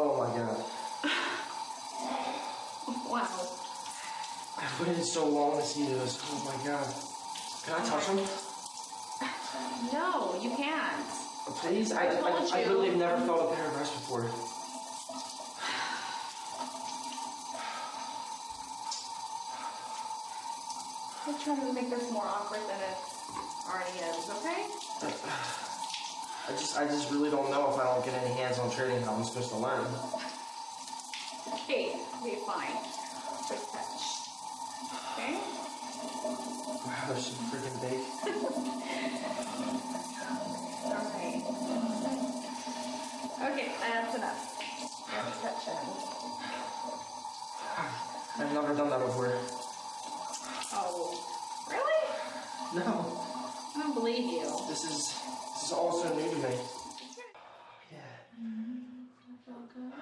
Oh my god. Wow. I've waited so long to see this. Oh my god. Can I touch them? No, you can't. Uh, please? I, I, I, you. literally have never felt a pair of breasts before. I'm trying to make this more awkward than it already is, okay? Uh, I just I just really don't know if I don't get any hands on training how I'm supposed to learn. Okay, okay, fine. Quick touch. Okay? Wow, so freaking big. Alright. Okay, that's enough. Let's touch. I've never done that before. Oh, really? No. Believe you. This is this is all so new to me. Yeah. Feel good?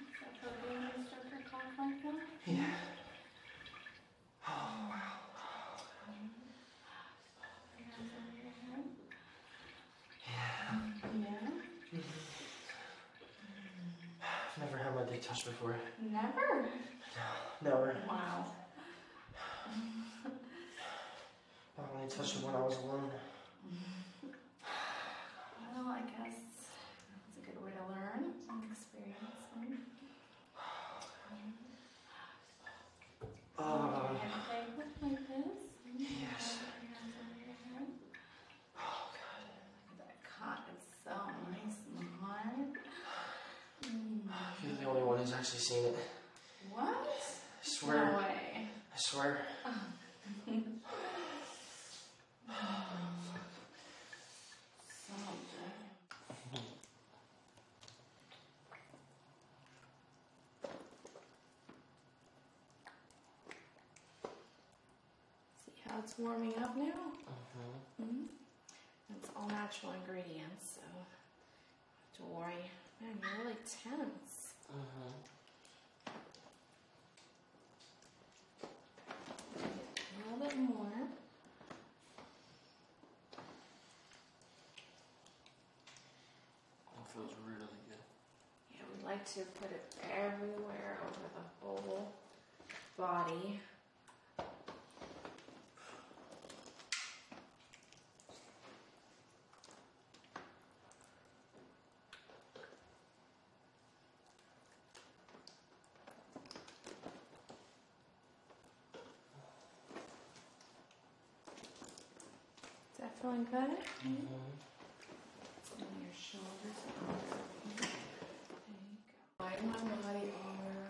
Feel good when you start to talk like that? Yeah. Yeah. I've never had my dick touched before. Never. Never. Wow. Only touched it when I was alone. Well, I guess that's a good way to learn and experience. right? And play with like this. yes. Put your hands over your head. Oh god. That cot is so nice and hard. You're the only one who's actually seen it. What? I No swear. way. I swear. See how it's warming up now? Mm-hmm. It's all natural ingredients, so don't have to worry. Man, you're really tense. Mm-hmm. A little bit more. It feels really good. To put it everywhere over the whole body. Is that feeling good? Mm-hmm. On your shoulders. You my body over.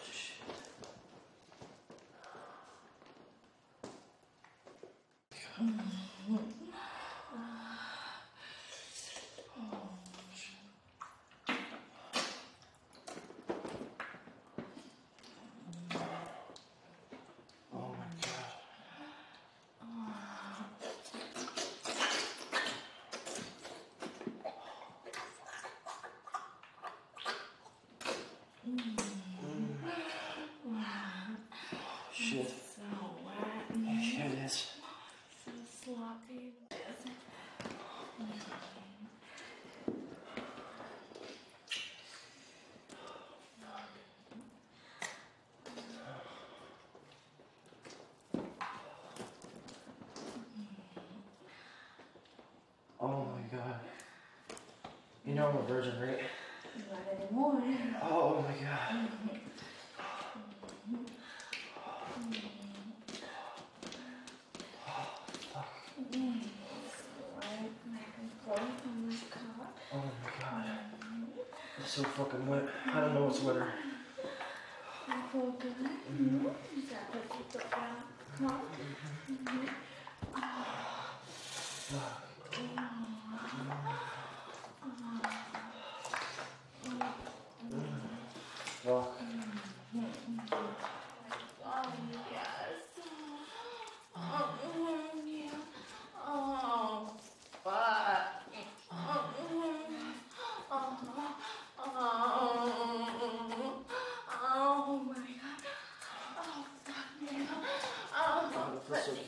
Shit. Shit. So wet. Yeah, it is. So sloppy. Oh my god. You know I'm a virgin, right? Not anymore. Oh my god. Right back and forth on my cot. Oh my god. It's so fucking wet. I don't know what's wetter. Mm-hmm. Is that what you put down? Cot? Fuck. Oh, yes. Oh, yeah. Oh, fuck.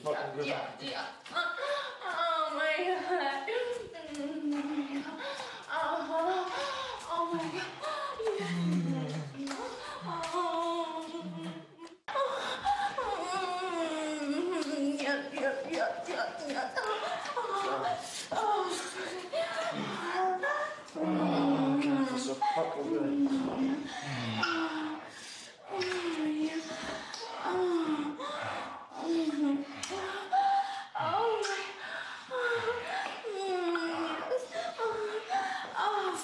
Oh, good. Yeah, yeah. Oh my god. Oh, oh my god. Yeah. Yeah, yeah, yeah, yeah, yeah. Oh,